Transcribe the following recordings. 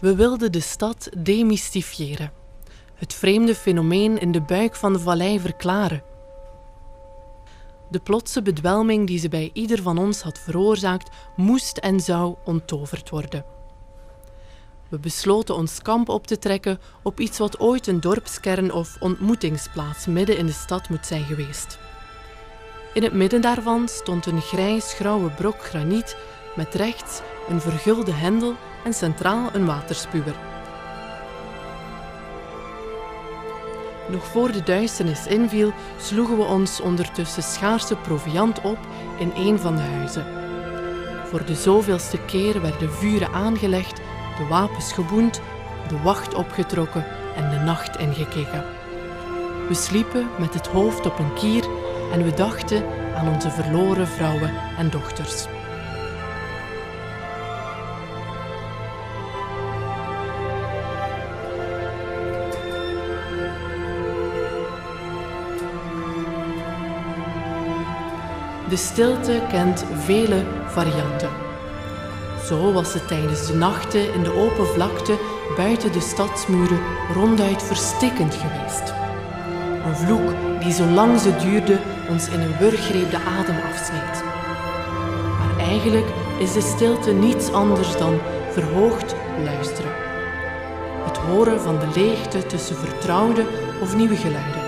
We wilden de stad demystifiëren. Het vreemde fenomeen in de buik van de vallei verklaren. De plotse bedwelming die ze bij ieder van ons had veroorzaakt, moest en zou onttoverd worden. We besloten ons kamp op te trekken op iets wat ooit een dorpskern of ontmoetingsplaats midden in de stad moet zijn geweest. In het midden daarvan stond een grijs-grauwe brok graniet met rechts een vergulde hendel en centraal een waterspuwer. Nog voor de duisternis inviel, sloegen we ons ondertussen schaarse proviand op in een van de huizen. Voor de zoveelste keer werden vuren aangelegd, de wapens geboend, de wacht opgetrokken en de nacht ingekeken. We sliepen met het hoofd op een kier en we dachten aan onze verloren vrouwen en dochters. De stilte kent vele varianten. Zo was het tijdens de nachten in de open vlakte buiten de stadsmuren ronduit verstikkend geweest. Een vloek die zo lang ze duurde ons in een wurggreep de adem afsneed. Maar eigenlijk is de stilte niets anders dan verhoogd luisteren. Het horen van de leegte tussen vertrouwde of nieuwe geluiden.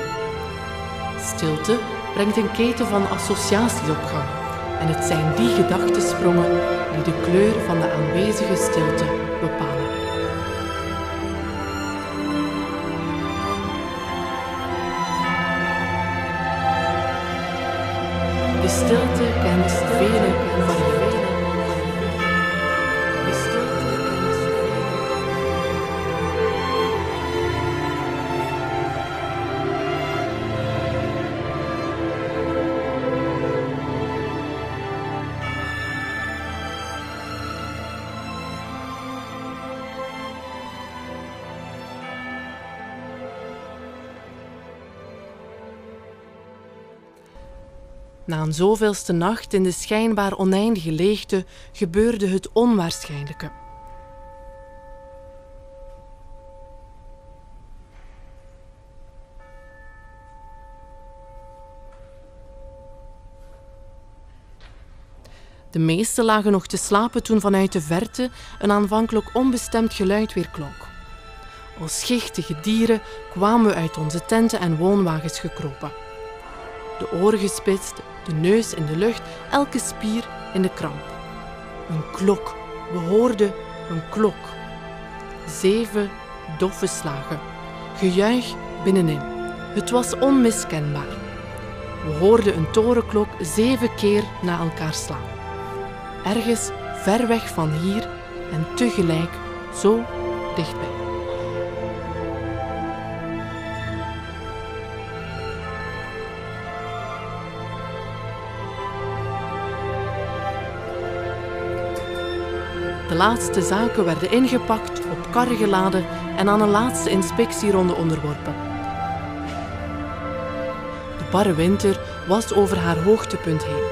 Stilte brengt een keten van associaties op gang. En het zijn die gedachtensprongen die de kleur van de aanwezige stilte bepalen. De stilte kent vele varianten. Na een zoveelste nacht in de schijnbaar oneindige leegte gebeurde het onwaarschijnlijke. De meesten lagen nog te slapen toen vanuit de verte een aanvankelijk onbestemd geluid weer klonk. Als schichtige dieren kwamen we uit onze tenten en woonwagens gekropen. De oren gespitst, de neus in de lucht, elke spier in de kramp. Een klok, we hoorden een klok. Zeven doffe slagen. Gejuich binnenin. Het was onmiskenbaar. We hoorden een torenklok zeven keer na elkaar slaan. Ergens ver weg van hier en tegelijk zo dichtbij. De laatste zaken werden ingepakt, op karren geladen en aan een laatste inspectieronde onderworpen. De barre winter was over haar hoogtepunt heen.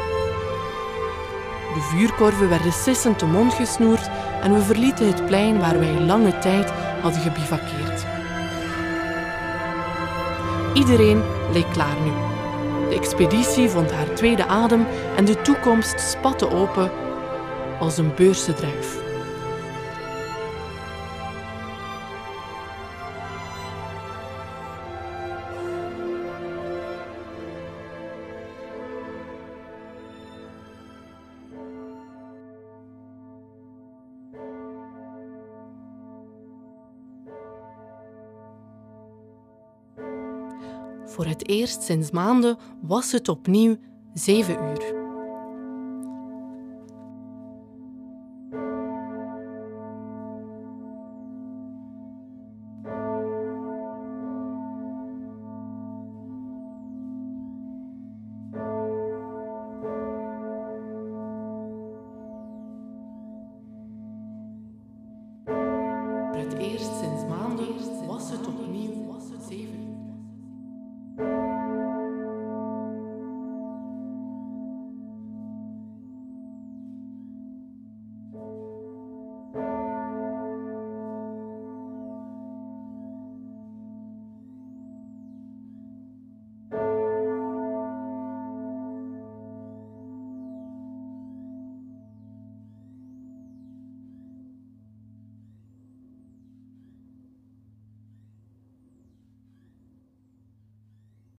De vuurkorven werden sissend de mond gesnoerd en we verlieten het plein waar wij lange tijd hadden gebivakkeerd. Iedereen leek klaar nu. De expeditie vond haar tweede adem en de toekomst spatte open als een beursendruif. Voor het eerst sinds maanden was het opnieuw zeven uur.